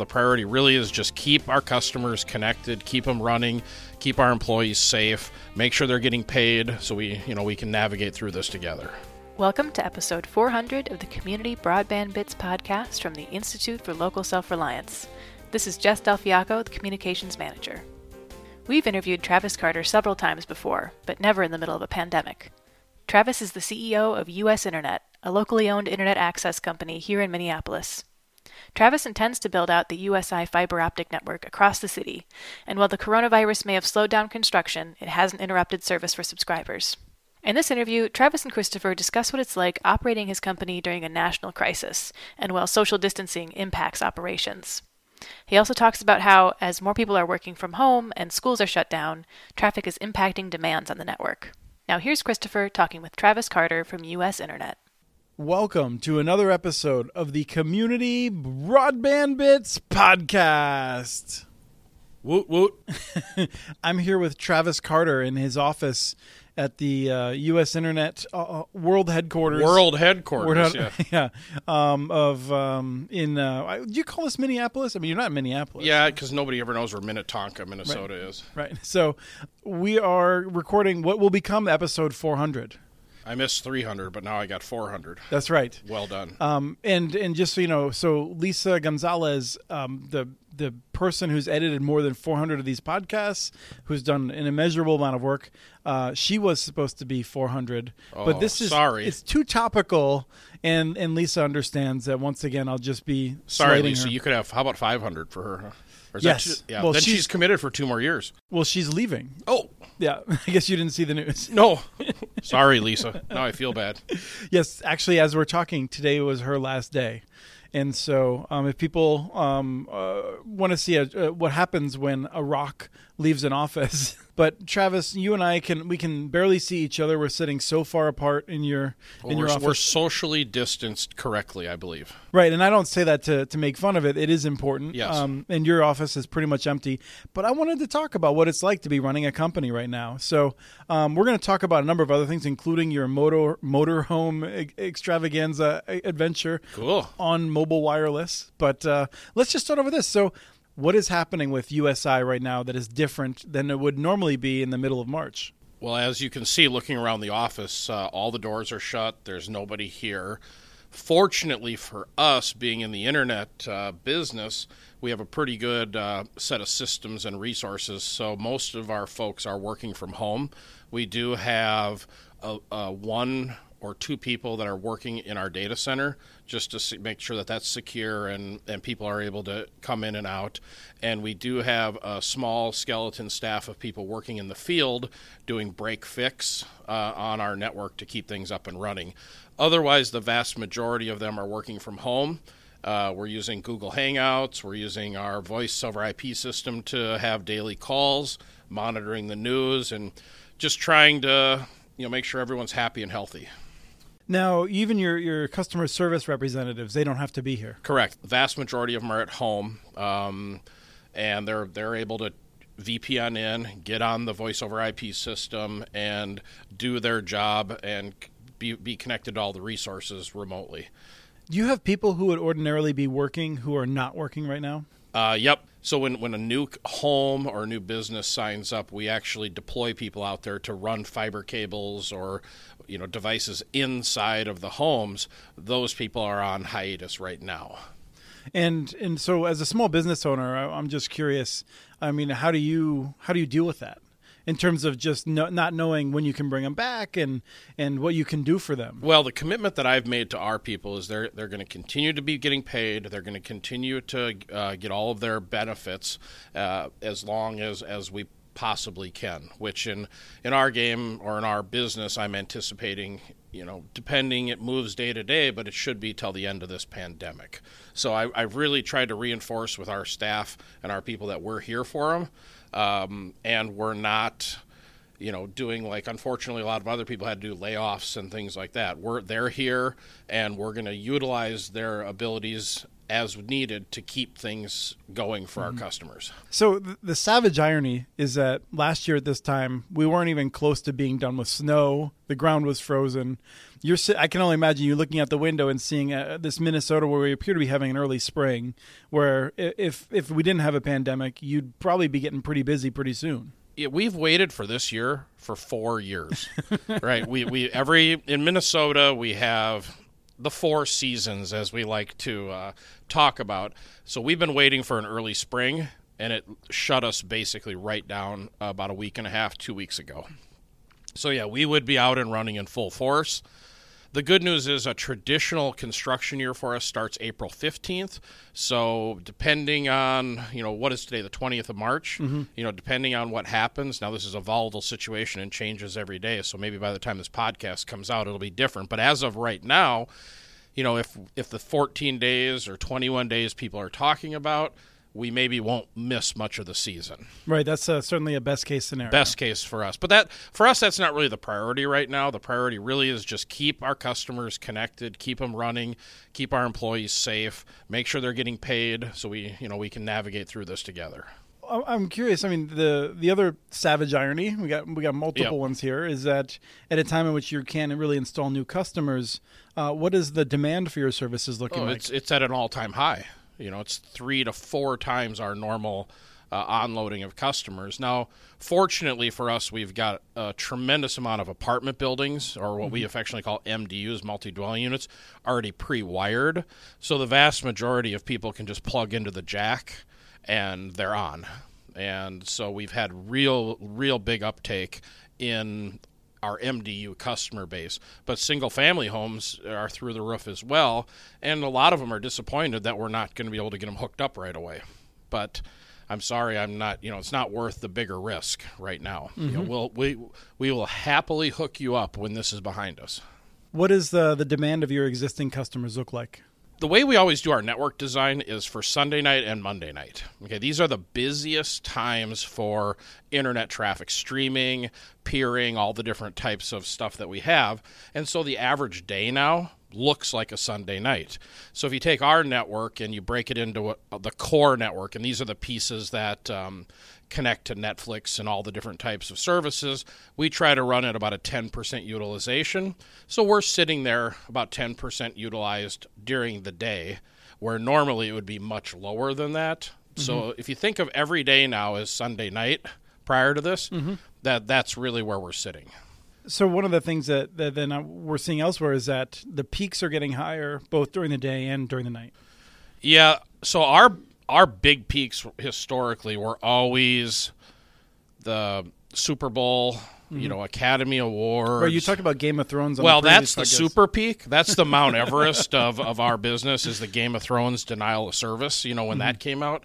the priority really is just keep our customers connected, keep them running, keep our employees safe, make sure they're getting paid, so we you know we can navigate through this together. Welcome to episode 400 of the Community Broadband Bits podcast from the Institute for Local Self Reliance. This is Jess Del Fiacco, the Communications Manager. We've interviewed Travis Carter several times before, but never in the middle of a pandemic. Travis is the CEO of US Internet, a locally owned internet access company here in Minneapolis. Travis intends to build out the USI fiber optic network across the city, and while the coronavirus may have slowed down construction, it hasn't interrupted service for subscribers. In this interview, Travis and Christopher discuss what it's like operating his company during a national crisis and while social distancing impacts operations. He also talks about how, as more people are working from home and schools are shut down, traffic is impacting demands on the network. Now, here's Christopher talking with Travis Carter from US Internet. Welcome to another episode of the Community Broadband Bits podcast. Woot woot. I'm here with Travis Carter in his office at the uh, U.S. Internet uh, World Headquarters. World headquarters. World yeah. yeah. Um, of um, in. Uh, do you call this Minneapolis? I mean, you're not in Minneapolis. Yeah, because nobody ever knows where Minnetonka, Minnesota is. Right. So we are recording what will become episode 400. I missed 300, but now I got 400. That's right. Well done. Um, and and just so you know, so Lisa Gonzalez, um, the the person who's edited more than 400 of these podcasts, who's done an immeasurable amount of work, uh, she was supposed to be 400, Oh, but this is sorry. It's too topical, and and Lisa understands that. Once again, I'll just be Sorry, Lisa. her. You could have, how about 500 for her? Huh? Or is Yes. Yeah. Well, then she's- she's committed for two more years. well, she's leaving. Oh, Yeah, I guess you didn't see the news. no. Sorry, Lisa. Now I feel bad. Yes, actually, as we're talking, today was her last day. And so, um, if people um, uh, want to see a, uh, what happens when a rock leaves an office, but Travis, you and I can we can barely see each other. We're sitting so far apart in your in your office, we're socially distanced correctly, I believe. right? And I don't say that to to make fun of it. It is important. Yes. Um, and your office is pretty much empty. But I wanted to talk about what it's like to be running a company right now. So um, we're going to talk about a number of other things, including your motor motorhome extravaganza adventure Cool. on mobile wireless. But uh, let's just start over this. So, what is happening with USI right now that is different than it would normally be in the middle of March? Well, as you can see, looking around the office, uh, all the doors are shut. There's nobody here. Fortunately for us, being in the internet uh, business, we have a pretty good uh, set of systems and resources. So most of our folks are working from home. We do have a, a one or two people that are working in our data center just to make sure that that's secure and, and people are able to come in and out. And we do have a small skeleton staff of people working in the field doing break fix uh, on our network to keep things up and running. Otherwise, the vast majority of them are working from home. Uh, we're using Google Hangouts. We're using our voice over IP system to have daily calls, monitoring the news, and just trying to you know make sure everyone's happy and healthy. Now, even your, your customer service representatives, they don't have to be here. Correct. The vast majority of them are at home, um, and they're they're able to VPN in, get on the voice over IP system, and do their job and be be connected to all the resources remotely. Do you have people who would ordinarily be working who are not working right now? Uh, yep. So when, when a new home or a new business signs up, we actually deploy people out there to run fiber cables or you know devices inside of the homes. Those people are on hiatus right now. And and so, as a small business owner, I, I'm just curious. I mean, how do you how do you deal with that in terms of just no, not knowing when you can bring them back and and what you can do for them? Well, the commitment that I've made to our people is they're they're going to continue to be getting paid. They're going to continue to uh, get all of their benefits uh, as long as as we possibly can. Which in in our game or in our business, I'm anticipating. You know, depending, it moves day to day, but it should be till the end of this pandemic. So I, I've really tried to reinforce with our staff and our people that we're here for them, um, and we're not you know, doing like unfortunately a lot of other people had to do layoffs and things like that. We're they're here and we're going to utilize their abilities as needed to keep things going for our customers. So th- the savage irony is that last year at this time we weren't even close to being done with snow. The ground was frozen. You're I can only imagine you looking out the window and seeing uh, this Minnesota where we appear to be having an early spring where if if we didn't have a pandemic, you'd probably be getting pretty busy pretty soon. Yeah, we've waited for this year for four years, right? We we every in Minnesota we have the four seasons as we like to uh, talk about. So we've been waiting for an early spring, and it shut us basically right down about a week and a half, two weeks ago. So yeah, we would be out and running in full force. The good news is a traditional construction year for us starts April 15th. So depending on, you know, what is today, the 20th of March, mm-hmm. you know, depending on what happens. Now this is a volatile situation and changes every day, so maybe by the time this podcast comes out it'll be different. But as of right now, you know, if if the 14 days or 21 days people are talking about, we maybe won't miss much of the season Right, that's uh, certainly a best case scenario. best case for us. But that for us, that's not really the priority right now. The priority really is just keep our customers connected, keep them running, keep our employees safe, make sure they're getting paid, so we you know we can navigate through this together. I'm curious. I mean, the the other savage irony we got we got multiple Yep. ones here is that at a time in which you can't really install new customers, uh, what is the demand for your services looking Oh, like? it's it's at an all time high. You know, it's three to four times our normal uh, onloading of customers. Now, fortunately for us, we've got a tremendous amount of apartment buildings, or what we affectionately call MDUs, multi dwelling units, already pre wired. So the vast majority of people can just plug into the jack and they're on. And so we've had real, real big uptake in our MDU customer base. But single family homes are through the roof as well. And a lot of them are disappointed that we're not going to be able to get them hooked up right away. But I'm sorry, I'm not, you know, it's not worth the bigger risk right now. You know, mm-hmm. we'll, we, we will happily hook you up when this is behind us. what does the the demand of your existing customers look like? The way we always do our network design is for Sunday night and Monday night. Okay, these are the busiest times for internet traffic, streaming, peering, all the different types of stuff that we have. And so the average day now looks like a Sunday night. So if you take our network and you break it into a, uh, the core network, and these are the pieces that um, connect to Netflix and all the different types of services, we try to run at about a 10% utilization. So we're sitting there about 10% utilized during the day, where normally it would be much lower than that. So mm-hmm. if you think of every day now as Sunday night prior to this, mm-hmm. that that's really where we're sitting. So one of the things that, that then uh, we're seeing elsewhere is that the peaks are getting higher both during the day and during the night. Yeah. So our our big peaks historically were always the Super Bowl, you know, Academy Awards. Or you talked about Game of Thrones. On well, the that's the podcast. super peak. That's the Mount Everest of, of our business is the Game of Thrones denial of service. You know, when that came out,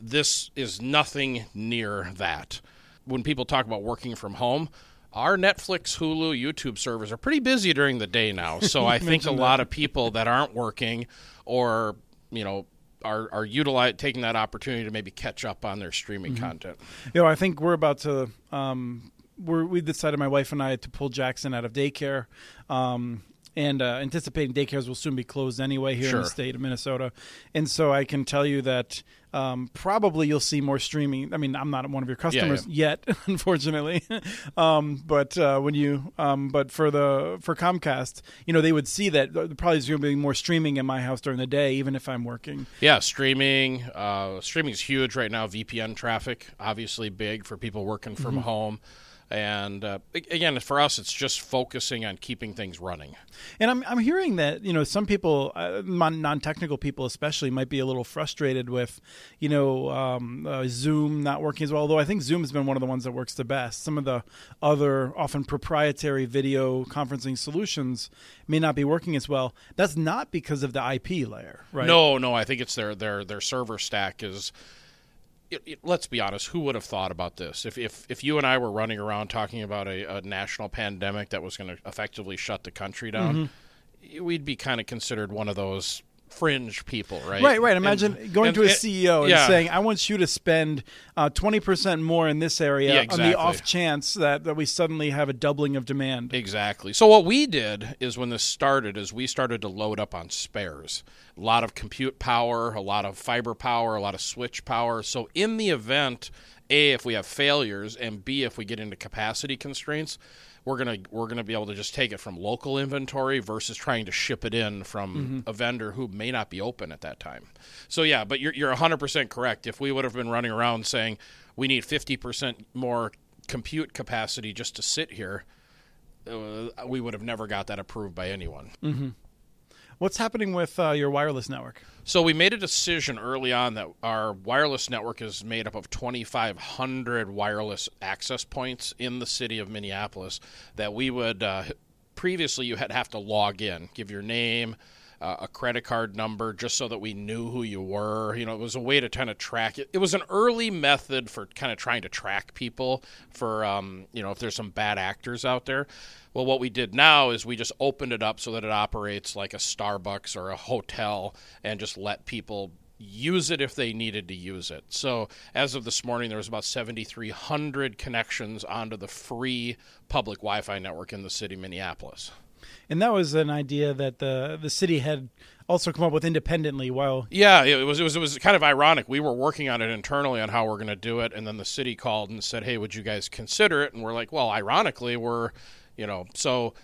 this is nothing near that. When people talk about working from home, our Netflix, Hulu, YouTube servers are pretty busy during the day now. So I think a lot of people that aren't working or, you know, are, are utilize, taking that opportunity to maybe catch up on their streaming content. You know, I think we're about to. Um, we're, we decided, my wife and I, to pull Jackson out of daycare, um, and uh, anticipating daycares will soon be closed anyway here in the state of Minnesota. And so I can tell you that um, probably you'll see more streaming. I mean, I'm not one of your customers yet, unfortunately. um, but uh, when you, um, but for the for Comcast, you know, they would see that probably is going to be more streaming in my house during the day, even if I'm working. Yeah, streaming. Uh, streaming is huge right now. VPN traffic, obviously big for people working from home. And uh, again, for us, it's just focusing on keeping things running. And I'm I'm hearing that you know some people, uh, non technical people especially, might be a little frustrated with, you know, um, uh, Zoom not working as well. Although I think Zoom has been one of the ones that works the best. Some of the other often proprietary video conferencing solutions may not be working as well. That's not because of the IP layer, right? No, no, I think it's their their their server stack is. It, it- let's be honest. Who would have thought about this? If if if you and I were running around talking about a, a national pandemic that was going to effectively shut the country down, mm-hmm. we'd be kind of considered one of those fringe people, right? Right, right. And- Imagine going and- to a and- CEO and yeah. saying, "I want you to spend uh, twenty percent more in this area Yeah, on the off chance that, that we suddenly have a doubling of demand." Exactly. So what we did is when this started is we started to load up on spares. A lot of compute power, a lot of fiber power, a lot of switch power. So in the event A if we have failures and B if we get into capacity constraints, we're going to we're to be able to just take it from local inventory versus trying to ship it in from a vendor who may not be open at that time. So yeah, but you're you're 100% correct. If we would have been running around saying we need 50% more compute capacity just to sit here, uh, we would have never got that approved by anyone. What's happening with uh, your wireless network? So we made a decision early on that our wireless network is made up of 2,500 wireless access points in the city of Minneapolis. That we would uh, previously you had have to log in, give your name. Uh, a credit card number just so that we knew who you were. You know, it was a way to kind of track it. It was an early method for kind of trying to track people for, um, you know, if there's some bad actors out there. Well, what we did now is we just opened it up so that it operates like a Starbucks or a hotel and just let people use it if they needed to use it. So, as of this morning, there was about 7,300 connections onto the free public Wi Fi network in the city of Minneapolis. And that was an idea that the the city had also come up with independently. While Yeah, it was, it was it was kind of ironic. We were working on it internally on how we're going to do it, and then the city called and said, "Hey, would you guys consider it?" And we're like, "Well, ironically, we're, you know, so."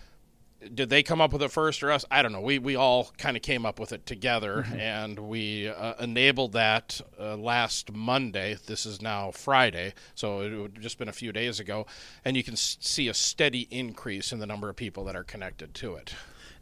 Did they come up with it first or us? I don't know. We we all kind of came up with it together, and we uh, enabled that uh, last Monday. This is now Friday, so it would just been a few days ago, and you can s- see a steady increase in the number of people that are connected to it.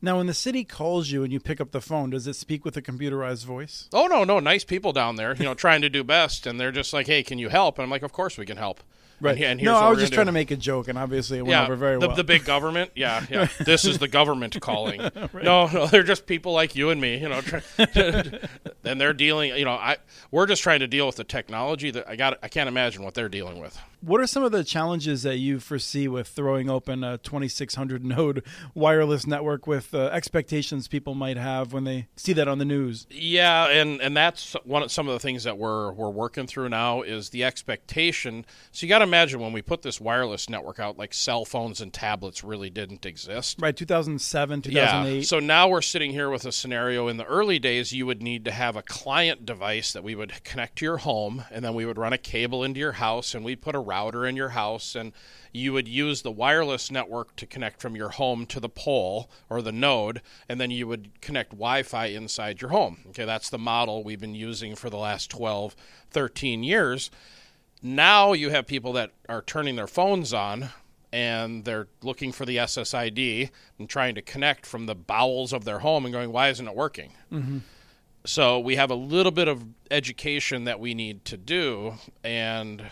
now, when the city calls you and you pick up the phone, does it speak with a computerized voice? Oh no, no, nice people down there, you know, trying to do best, and they're just like, "Hey, can you help?" And I'm like, "Of course we can help." And, he- and here's no, I was just trying to make a joke, and obviously it went yeah, over very the, well. the big government. Yeah, yeah. this is the government calling. No, no, they're just people like you and me, you know. And they're dealing. You know, I we're just trying to deal with the technology that I got. I can't imagine what they're dealing with. What are some of the challenges that you foresee with throwing open a 2600 node wireless network with uh, expectations people might have when they see that on the news? Yeah, and and that's one of some of the things that we're we're working through now is the expectation. So you got to imagine when we put this wireless network out, like cell phones and tablets really didn't exist. Right, 2007, 2008. Yeah. So now we're sitting here with a scenario. In the early days, you would need to have a client device that we would connect to your home, and then we would run a cable into your house, and we'd put a router in your house, and you would use the wireless network to connect from your home to the pole or the node, and then you would connect Wi Fi inside your home. Okay, that's the model we've been using for the last 12, 13 years. Now you have people that are turning their phones on and they're looking for the SSID and trying to connect from the bowels of their home and going, why isn't it working? Mm-hmm. So we have a little bit of education that we need to do, and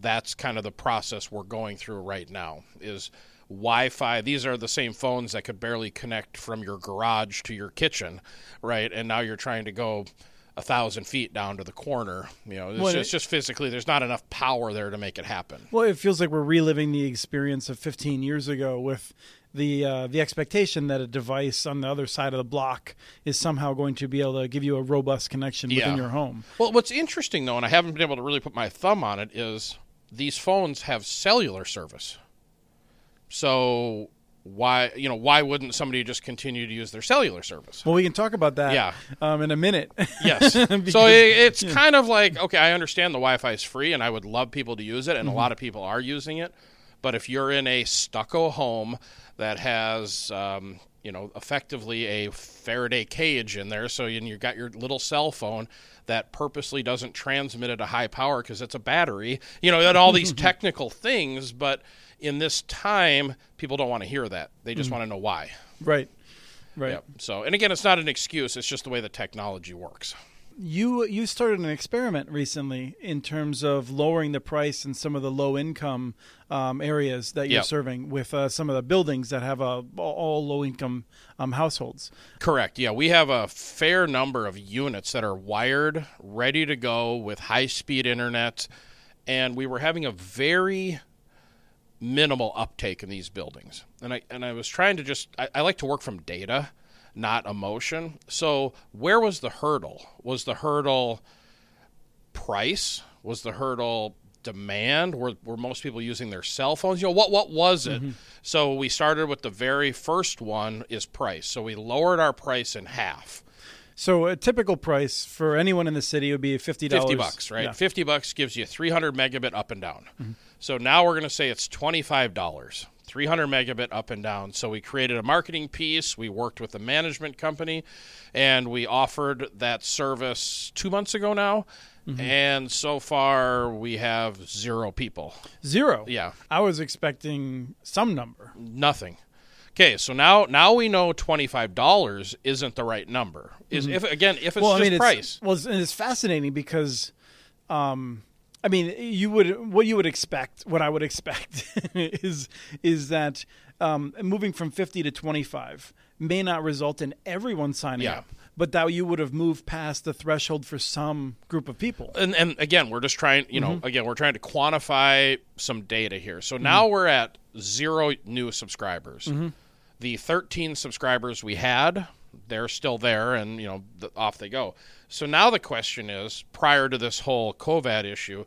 that's kind of the process we're going through right now. Is Wi-Fi? These are the same phones that could barely connect from your garage to your kitchen, right? And now you're trying to go a thousand feet down to the corner. You know, it's, Well, it's just physically there's not enough power there to make it happen. Well, it feels like we're reliving the experience of 15 years ago with the uh, the expectation that a device on the other side of the block is somehow going to be able to give you a robust connection within Yeah. your home. Well, what's interesting though, and I haven't been able to really put my thumb on it, is these phones have cellular service. So why you know why wouldn't somebody just continue to use their cellular service? Well, we can talk about that Yeah. um, in a minute. Yes. Because- so it, it's kind of like okay, I understand the Wi-Fi is free, and I would love people to use it, and a lot of people are using it. But if you're in a stucco home that has, um, you know, effectively a Faraday cage in there, so you, you've got your little cell phone that purposely doesn't transmit at a high power because it's a battery, you know, and all these technical things. But in this time, people don't want to hear that; they just mm. want to know why. right. Right. Yep. So, and again, it's not an excuse; it's just the way the technology works. You you started an experiment recently in terms of lowering the price in some of the low income um, areas that you're Yep. serving with uh, some of the buildings that have uh, all low income um, households. Correct. Yeah, we have a fair number of units that are wired, ready to go with high speed internet, and we were having a very minimal uptake in these buildings. And I and I was trying to just I, I like to work from data. Not emotion. So, where was the hurdle? Was the hurdle price? Was the hurdle demand? Were, were most people using their cell phones? You know, what what was it? Mm-hmm. So we started with the very first one is price. So we lowered our price in half. So a typical price for anyone in the city would be fifty dollars. Fifty bucks, right? Yeah. Fifty bucks gives you three hundred megabit up and down. Mm-hmm. So now we're going to say it's twenty five dollars, three hundred megabit up and down. So we created a marketing piece. We worked with a management company, and we offered that service two months ago now. And so far we have zero people. Zero. Yeah, I was expecting some number. nothing. Okay, so now now we know twenty five dollars isn't the right number. Is if again if it's well, I just mean, price. it's well, it's, it's fascinating because, um, I mean, you would what you would expect, what I would expect is is that um, moving from fifty to twenty five may not result in everyone signing Yeah. up, but that you would have moved past the threshold for some group of people. and and again we're just trying you know again we're trying to quantify some data here so Mm-hmm. now we're at zero new subscribers the 13 subscribers we had they're still there and you know the, off they go so now the question is prior to this whole covid issue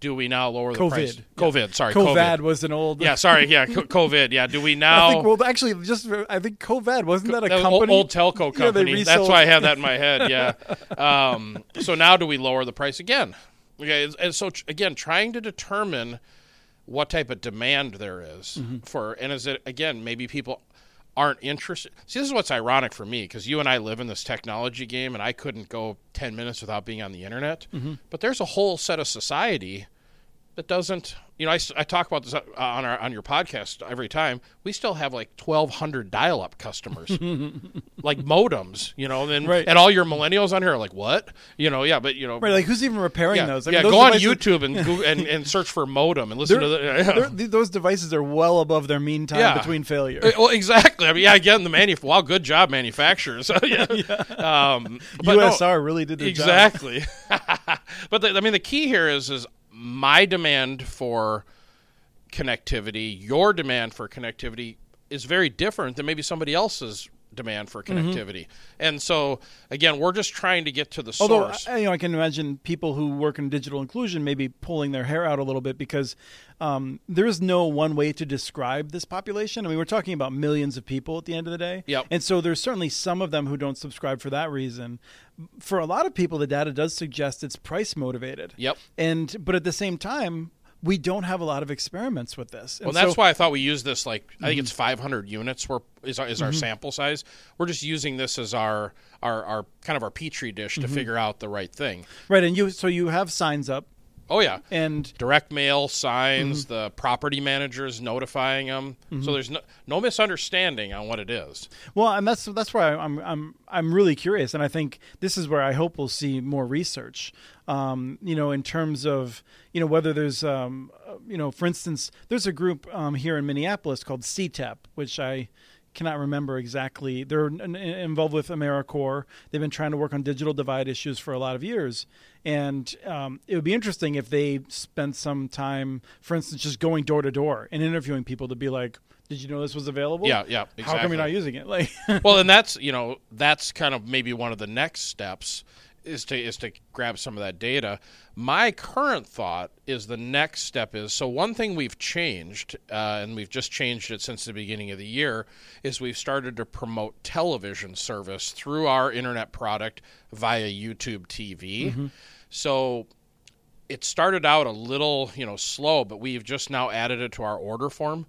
do we now lower the COVID. price Yeah. covid sorry COVID, covid, was an old. yeah sorry yeah co- covid yeah do we now I think. Well, actually, just I think COVID wasn't that a that company? old telco Yeah, company. That's why I have that in my head. Yeah. um, so now do we lower the price again? Okay. and- And so again, trying to determine what type of demand there is Mm-hmm. for, and is it again maybe people aren't interested. See, this is what's ironic for me because you and I live in this technology game, and I couldn't go ten minutes without being on the internet. Mm-hmm. But there's a whole set of society that doesn't you know I, I talk about this uh, on our on your podcast every time we still have like 1200 dial-up customers like modems you know and Right. and all your millennials on here are like what you know yeah but you know Right, like who's even repairing yeah, those? I yeah mean, those go on youtube and, and and search for modem and listen to the They're- those devices are well above their mean time Yeah. between failure. Uh, Well, exactly. I mean, yeah. Again, the manuf. Wow, good job, manufacturers. yeah. Um, but no- USR really did their job. exactly. but the, I mean, the key here is is my demand for connectivity, your demand for connectivity is very different than maybe somebody else's demand for Mm-hmm. connectivity. And so, again, we're just trying to get to the Although source. I, you know, I can imagine people who work in digital inclusion maybe pulling their hair out a little bit because um, there is no one way to describe this population. I mean, we're talking about millions of people at the end of the day, Yep. and so there's certainly some of them who don't subscribe for that reason. For a lot of people, the data does suggest it's price motivated. Yep. And but at the same time, we don't have a lot of experiments with this. Well, that's so- why I thought we used this. Like, I Mm-hmm. think it's 500 units. Were is our, is our sample size. We're just using this as our our, our kind of our petri dish Mm-hmm. to figure out the right thing. right. And you so you have signs up Oh yeah, and direct mail signs, Mm-hmm. the property managers notifying them. So there's no no misunderstanding on what it is. Well, and that's that's why I'm I'm I'm really curious, and I think this is where I hope we'll see more research. Um, you know, in terms of you know whether there's um, uh, you know, for instance, there's a group um, here in Minneapolis called CTEP, which I cannot remember exactly. They're involved with AmeriCorps. They've been trying to work on digital divide issues for a lot of years, and um, it would be interesting if they spent some time, for instance, just going door to door and interviewing people to be like. Did you know this was available? Yeah, yeah, How come exactly. you're not using it? Like, well, and that's you know that's kind of maybe one of the next steps is to is to grab some of that data. My current thought is the next step is so one thing we've changed uh, and we've just changed it since the beginning of the year is we've started to promote television service through our internet product via YouTube TV. So it started out a little, you know, slow, but we've just now added it to our order form.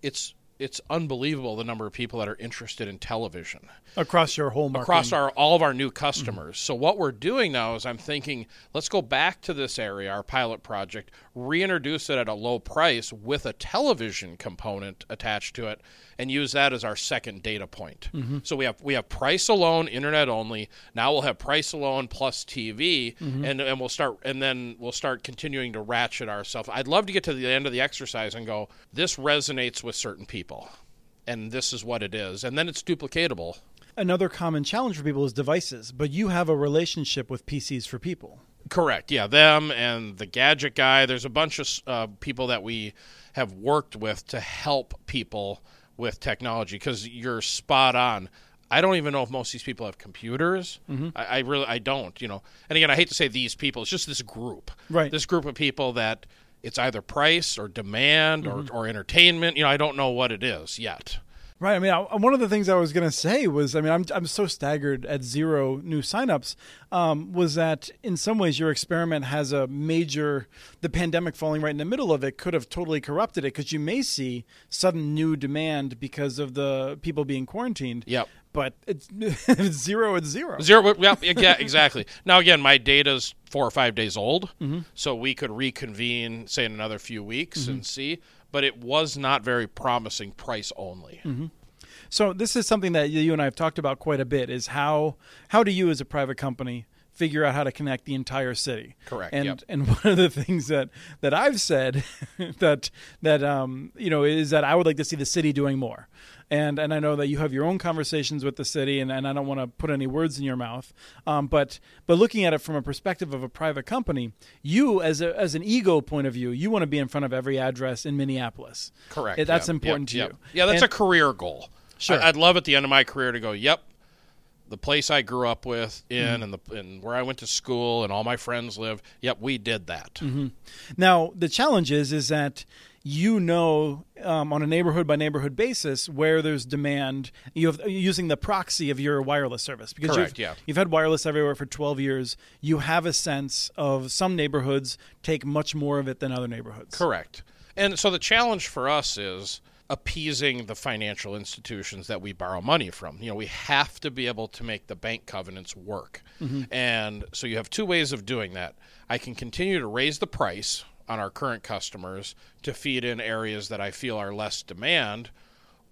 It's it's unbelievable the number of people that are interested in television across your whole market. across our all of our new mm-hmm. customers. So what we're doing now is I'm thinking let's go back to this area, our pilot project, reintroduce it at a low price with a television component attached to it, and use that as our second data point. Mm-hmm. So we have we have price alone, internet only. Now we'll have price alone plus TV, mm-hmm. and and we'll start and then we'll start continuing to ratchet ourselves. I'd love to get to the end of the exercise and go, this resonates with certain people. And this is what it is. And then it's duplicatable. Another common challenge for people is devices, but you have a relationship with PCs for people. Correct. Yeah, them and the gadget guy. There's a bunch of uh, people that we have worked with to help people with technology because you're spot on. I don't even know if most of these people have computers. Mm-hmm. I, I really I don't. You know, and again, I hate to say these people. It's just this group, Right. This group of people that it's either price or demand Mm-hmm. or, or entertainment. You know, I don't know what it is yet. Right. I mean, I, one of the things I was going to say was, I mean, I'm I'm so staggered at zero new signups. Um, was that in some ways your experiment has a major, the pandemic falling right in the middle of it could have totally corrupted it because you may see sudden new demand because of the people being quarantined. Yep. But it's, it's zero. It's zero. Zero. Yeah, yeah, exactly. Now again, my data's four or five days old, Mm-hmm. so we could reconvene, say, in another few weeks and see. But it was not very promising, price only. Mm-hmm. So this is something that you and I have talked about quite a bit. Is how how do you as a private company figure out how to connect the entire city? Correct, And yep. and one of the things that that I've said that that um you know is that I would like to see the city doing more. And and I know that you have your own conversations with the city, and, and I don't want to put any words in your mouth. Um, but but looking at it from a perspective of a private company, you as a, as an ego point of view, you want to be in front of every address in Minneapolis. Correct. That's yeah, important yep, to yep. you. Yeah, that's And- a career goal. Sure. I, would love at the end of my career to go, yep, the place I grew up with in Mm-hmm. and the and where I went to school and all my friends live. Yep, we did that. Mm-hmm. Now the challenge is is that you know um, on a neighborhood by neighborhood basis where there's demand. You have using the proxy of your wireless service because Correct, you've, yeah. you've had wireless everywhere for 12 years. You have a sense of some neighborhoods take much more of it than other neighborhoods. Correct. And so the challenge for us is appeasing the financial institutions that we borrow money from. You know, we have to be able to make the bank covenants work. Mm-hmm. And so you have two ways of doing that. I can continue to raise the price on our current customers to feed in areas that I feel are less demand,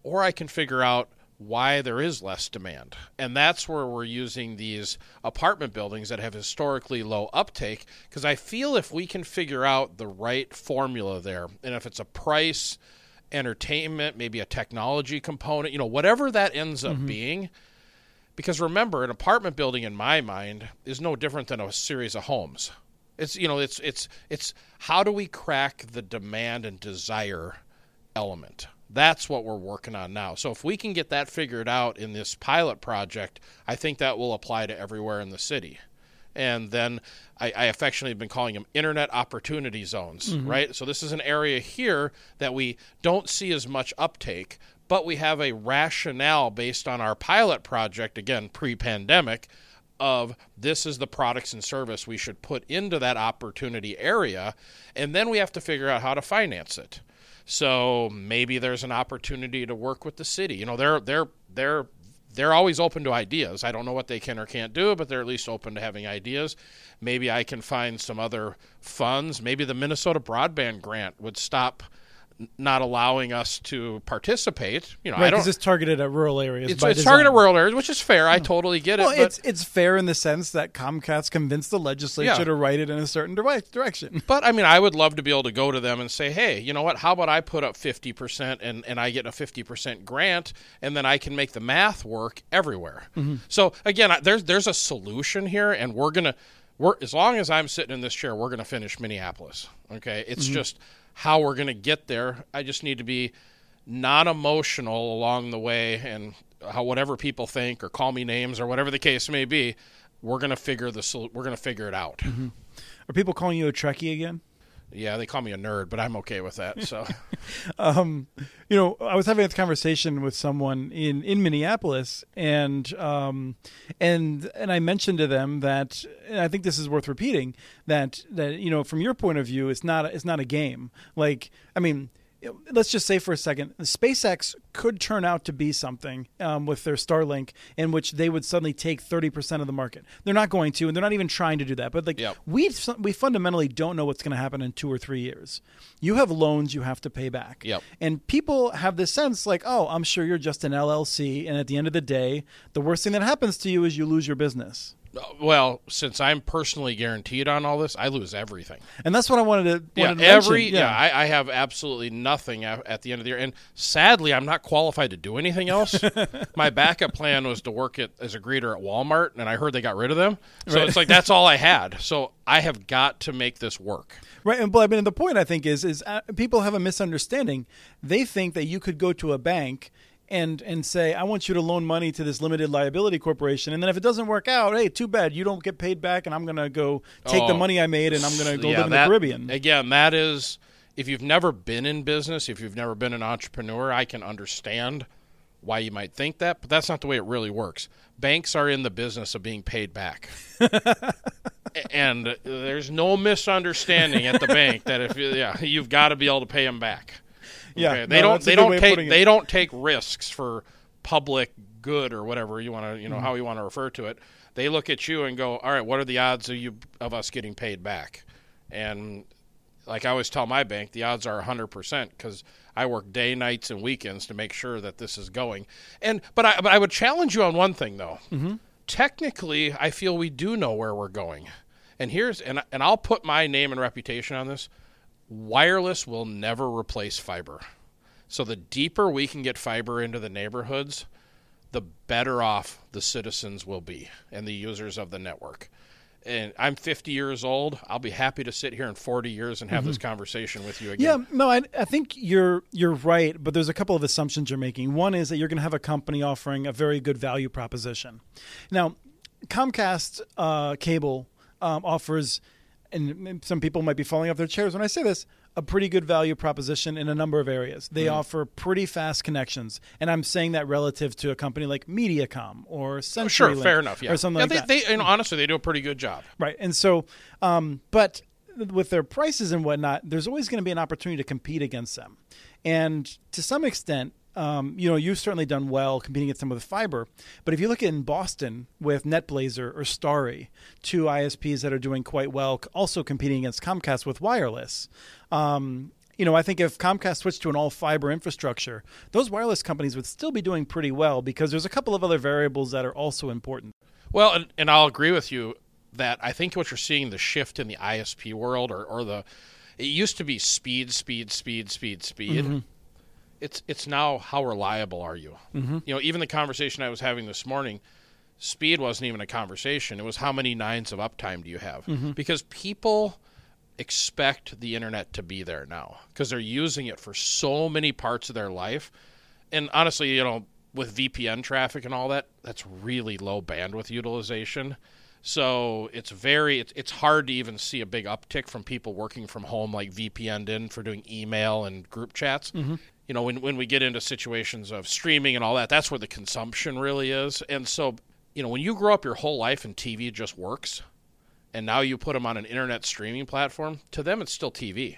or I can figure out why there is less demand. And that's where we're using these apartment buildings that have historically low uptake because I feel if we can figure out the right formula there, and if it's a price, entertainment, maybe a technology component, you know, whatever that ends up mm-hmm. being. Because remember, an apartment building in my mind is no different than a series of homes. It's you know, it's it's it's how do we crack the demand and desire element? That's what we're working on now. So if we can get that figured out in this pilot project, I think that will apply to everywhere in the city. And then I, I affectionately have been calling them internet opportunity zones, mm-hmm. right? So this is an area here that we don't see as much uptake, but we have a rationale based on our pilot project, again, pre pandemic, of this is the products and service we should put into that opportunity area. And then we have to figure out how to finance it. So maybe there's an opportunity to work with the city. You know, they're they're they're they're always open to ideas. I don't know what they can or can't do, but they're at least open to having ideas. Maybe I can find some other funds. Maybe the Minnesota Broadband Grant would stop not allowing us to participate. You know, I don't. it's targeted at rural areas. It's, it's targeted at rural areas, which is fair. I totally get it. Well, it's it's fair in the sense that Comcast convinced the legislature Yeah. to write it in a certain direct direction. But I mean, I would love to be able to go to them and say, "Hey, you know what? How about I put up fifty percent and and I get a fifty percent grant, and then I can make the math work everywhere." Mm-hmm. So again, there's there's a solution here, and we're gonna we're as long as I'm sitting in this chair, we're gonna finish Minneapolis. Okay, it's mm-hmm. just how we're gonna get there. I just need to be non-emotional along the way, and how whatever people think or call me names or whatever the case may be, we're gonna figure the sol- we're gonna figure it out. Mm-hmm. Are people calling you a Trekkie again? Yeah, they call me a nerd, but I'm okay with that. So, you know, I was having a conversation with someone in, in Minneapolis, and um, and and I mentioned to them that, I think this is worth repeating that that you know, from your point of view, it's not it's not a game. Like, I mean. Let's just say for a second, SpaceX could turn out to be something um, with their Starlink in which they would suddenly take 30% of the market. They're not going to, and they're not even trying to do that. But like Yep. we we fundamentally don't know what's going to happen in two or three years. You have loans you have to pay back. Yep. And people have this sense like, oh, I'm sure you're just an LLC, and at the end of the day, the worst thing that happens to you is you lose your business. Well, since I'm personally guaranteed on all this, I lose everything. And that's what I wanted to. Yeah, to every mention. yeah, I, I have absolutely nothing at, at the end of the year, and sadly, I'm not qualified to do anything else. My backup plan was to work at, as a greeter at Walmart, and I heard they got rid of them. So Right. it's like that's all I had. So I have got to make this work. Right, and but I mean, the point I think is is uh, people have a misunderstanding. They think that you could go to a bank and and say, I want you to loan money to this limited liability corporation, and then if it doesn't work out, hey, too bad, you don't get paid back, and I'm going to go take the Oh. money I made and I'm going to go Yeah, live in that- the Caribbean. Again, that is if you've never been in business, if you've never been an entrepreneur, I can understand why you might think that, but that's not the way it really works. Banks are in the business of being paid back. and there's no misunderstanding at the bank that if you, yeah, you've got to be able to pay them back. Yeah, Okay? no, they don't they don't take they don't take risks for public good or whatever you want to Mm-hmm. you know how you want to refer to it. They look at you and go, "All right, what are the odds of you of us getting paid back?" And like I always tell my bank, the odds are 100% because I work day, nights, and weekends to make sure that this is going. And but I but I would challenge you on one thing though. Mm-hmm. Technically, I feel we do know where we're going. And here's and and I'll put my name and reputation on this. Wireless will never replace fiber. So the deeper we can get fiber into the neighborhoods, the better off the citizens will be and the users of the network. And I'm 50 years old. I'll be happy to sit here in 40 years and have this conversation with you again. Yeah, no, I, I think you're you're right, but there's a couple of assumptions you're making. One is that you're going to have a company offering a very good value proposition. Now, Comcast uh, cable um, offers, and some people might be falling off their chairs when I say this, a pretty good value proposition in a number of areas. They offer pretty fast connections, and I'm saying that relative to a company like MediaCom or CenturyLink Sure, fair enough. Yeah, or something yeah, like they, that. They, and honestly, they do a pretty good job. Right. And so, um, but with their prices and whatnot, there's always going to be an opportunity to compete against them. And to some extent, um, you know, you've certainly done well competing against some of the fiber. But if you look in Boston with NetBlazr or Starry, two ISPs that are doing quite well, also competing against Comcast with wireless. Um, you know, I think if Comcast switched to an all fiber infrastructure, those wireless companies would still be doing pretty well because there's a couple of other variables that are also important. Well, and, and I'll agree with you that I think what you're seeing the shift in the ISP world or, or the it used to be speed, speed, speed, speed, speed. It's it's now how reliable are you? Mm-hmm. You know, even the conversation I was having this morning, speed wasn't even a conversation. It was how many nines of uptime do you have? Because people expect the internet to be there now because they're using it for so many parts of their life. And honestly, you know, with VPN traffic and all that, that's really low bandwidth utilization. So it's very it's, it's hard to even see a big uptick from people working from home like VPN'd in for doing email and group chats. You know, when when we get into situations of streaming and all that, that's where the consumption really is. And so, you know, when you grow up your whole life and TV just works, and now you put them on an internet streaming platform, to them it's still TV.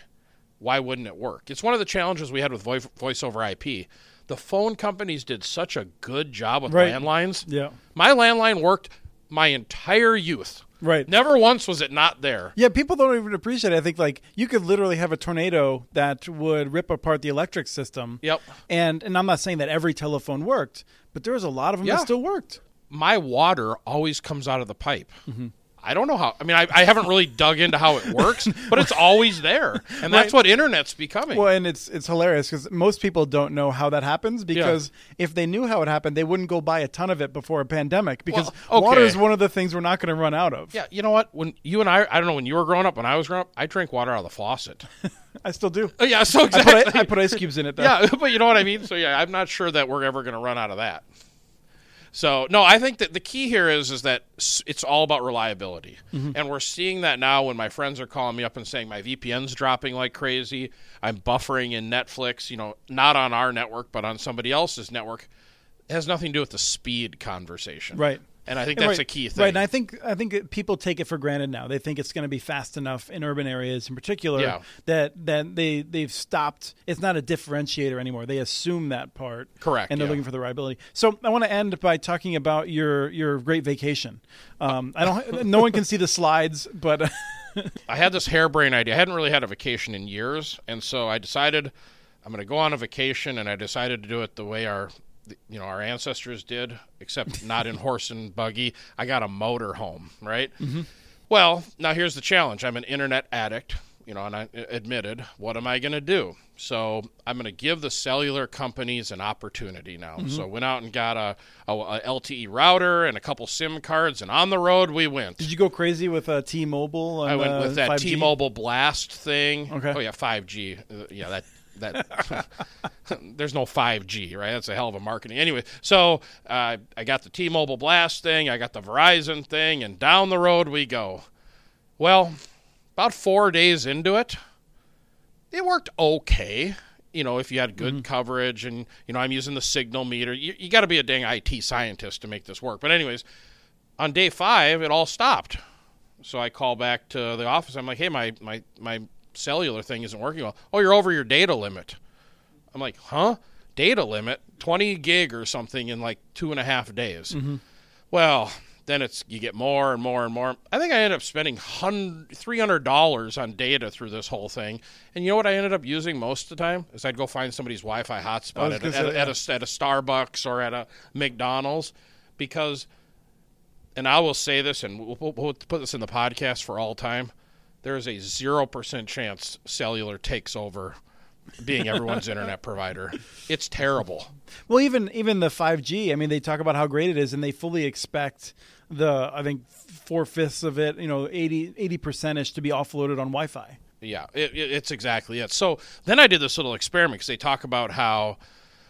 Why wouldn't it work? It's one of the challenges we had with voice, voice over IP. The phone companies did such a good job with Right. landlines. Yeah. My landline worked my entire youth. Right. Never once was it not there. Yeah, people don't even appreciate it. I think like you could literally have a tornado that would rip apart the electric system. Yep. And and I'm not saying that every telephone worked, but there was a lot of them Yeah. that still worked. My water always comes out of the pipe. Mm-hmm. I don't know how. I mean, I, I haven't really dug into how it works, but it's always there, and that's Right. what internet's becoming. Well, and it's it's hilarious because most people don't know how that happens because if they knew how it happened, they wouldn't go buy a ton of it before a pandemic because Well, water is one of the things we're not going to run out of. yeah, you know what? When you and I, I don't know when you were growing up. When I was growing up, I drank water out of the faucet. I still do. Oh, yeah, so I exactly. put, I put ice cubes in it. Though. yeah, but you know what I mean. So yeah, I'm not sure that we're ever going to run out of that. So no, I think that the key here is is that it's all about reliability, mm-hmm. and we're seeing that now when my friends are calling me up and saying my VPN's dropping like crazy. I'm buffering in Netflix, you know, not on our network but on somebody else's network. It has nothing to do with the speed conversation, Right. And I think that's right, a key thing. Right, and I think I think people take it for granted now. They think it's going to be fast enough in urban areas, in particular, Yeah. that that they they've stopped. It's not a differentiator anymore. They assume that part, Correct, and they're yeah. looking for the reliability. So I want to end by talking about your your great vacation. Um, I don't. no one can see the slides, but I had this harebrained idea. I hadn't really had a vacation in years, and so I decided I'm going to go on a vacation, and I decided to do it the way our, you know, our ancestors did, except not in horse and buggy. I got a motor home, right? Mm-hmm. Well, now here's the challenge. I'm an internet addict, you know, and I admitted. What am I going to do? So I'm going to give the cellular companies an opportunity now. So I went out and got a, a, a LTE router and a couple SIM cards, and on the road we went. did you go crazy with uh, T-Mobile? I and, went uh, with that 5G? T-Mobile Blast thing. Okay. Oh yeah, 5G. Uh, yeah, that that there's no 5G, right? That's a hell of a marketing. Anyway, so uh, I got the T-Mobile Blast thing, I got the Verizon thing, and down the road we go. Well, about four days into it, it worked okay. You know, if you had good coverage, and you know, I'm using the signal meter. You, you got to be a dang IT scientist to make this work. But anyways, on day five, it all stopped. So I call back to the office. I'm like, hey, my my my cellular thing isn't working well. Oh, you're over your data limit. I'm like, huh? Data limit, 20 gig or something in like two and a half days. Well, then it's you get more and more and more. I think I ended up spending three hundred dollars on data through this whole thing. And you know what I ended up using most of the time is I'd go find somebody's Wi-Fi hotspot at, a, at, a, say, at, a, at a Starbucks or at a McDonald's because and I will say this, and we'll, we'll we'll put this in the podcast for all time. There is a zero percent chance cellular takes over being everyone's internet provider. It's terrible. Well, even even the 5G. I mean, they talk about how great it is, and they fully expect the I think four fifths of it, you know, 80 percent ish to be offloaded on Wi-Fi. Yeah, it, it, it's exactly it. So then I did this little experiment because they talk about how,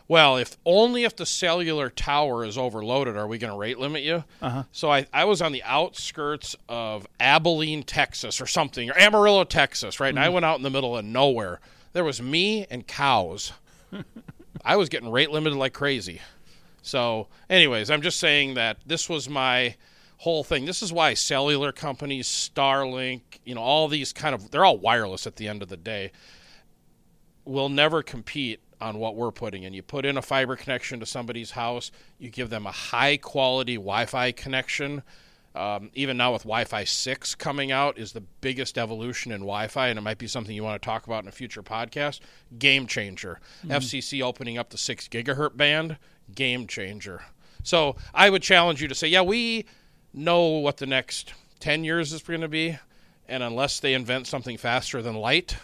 well, if only if the cellular tower is overloaded are we going to rate limit you. Uh-huh. So I, I was on the outskirts of Abilene, Texas, or something, or Amarillo, Texas, right? And I went out in the middle of nowhere. There was me and cows. I was getting rate limited like crazy. So, anyways, I'm just saying that this was my whole thing. This is why cellular companies, Starlink, you know, all these kind of they're all wireless at the end of the day. Will never compete on what we're putting in. You put in a fiber connection to somebody's house, you give them a high quality Wi-Fi connection. Um, even now with Wi-Fi 6 coming out is the biggest evolution in Wi-Fi, and it might be something you want to talk about in a future podcast. Game changer. FCC opening up the six gigahertz band, game changer. So I would challenge you to say, yeah, we know what the next 10 years is going to be, and unless they invent something faster than light,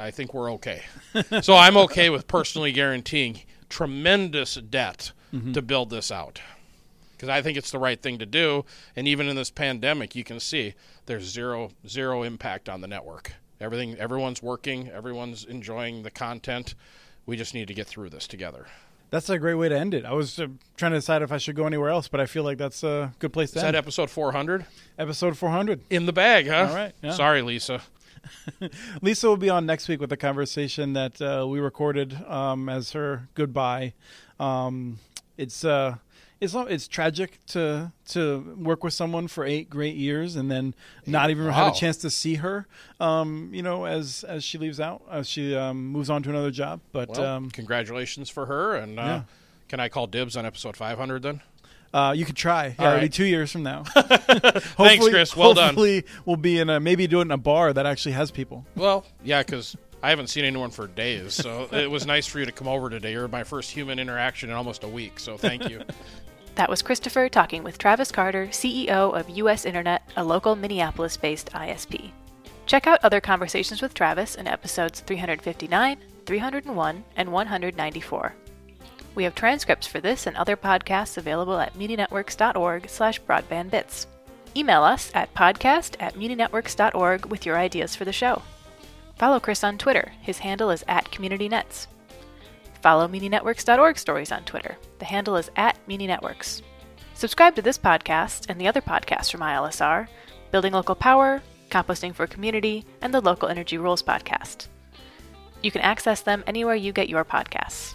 I think we're okay. so I'm okay with personally guaranteeing tremendous debt to build this out because I think it's the right thing to do. And even in this pandemic, you can see there's zero zero impact on the network. Everything, everyone's working, everyone's enjoying the content. We just need to get through this together. That's a great way to end it. I was uh, trying to decide if I should go anywhere else, but I feel like that's a good place to Is end. that episode 400 Episode 400. in the bag, huh? All right, yeah. Sorry, Lisa. Lisa will be on next week with a conversation that uh, we recorded um, as her goodbye. Um, it's uh, it's it's tragic to to work with someone for eight great years and then not even have a chance to see her. Um, you know, as as she leaves out, as she um, moves on to another job. But Well, um, congratulations for her. And uh, Yeah. can I call dibs on episode 500 then? Uh, you could try. All Yeah, it'll be right. two years from now. Thanks, Chris. Well done. Hopefully, we'll be in a maybe do it in a bar that actually has people. Well, yeah, because I haven't seen anyone for days. So it was nice for you to come over today. You're my first human interaction in almost a week. So thank you. That was Christopher talking with Travis Carter, CEO of US Internet, a local Minneapolis based ISP. Check out other conversations with Travis in episodes 359, 301, and 194. We have transcripts for this and other podcasts available at muninetworks.org slash broadbandbits. Email us at podcast at muninetworks.org with your ideas for the show. Follow Chris on Twitter. His handle is at CommunityNets. Follow MuniNetworks.org stories on Twitter. The handle is at MediaNetworks. Subscribe to this podcast and the other podcasts from ILSR Building Local Power, Composting for Community, and the Local Energy Rules podcast. You can access them anywhere you get your podcasts.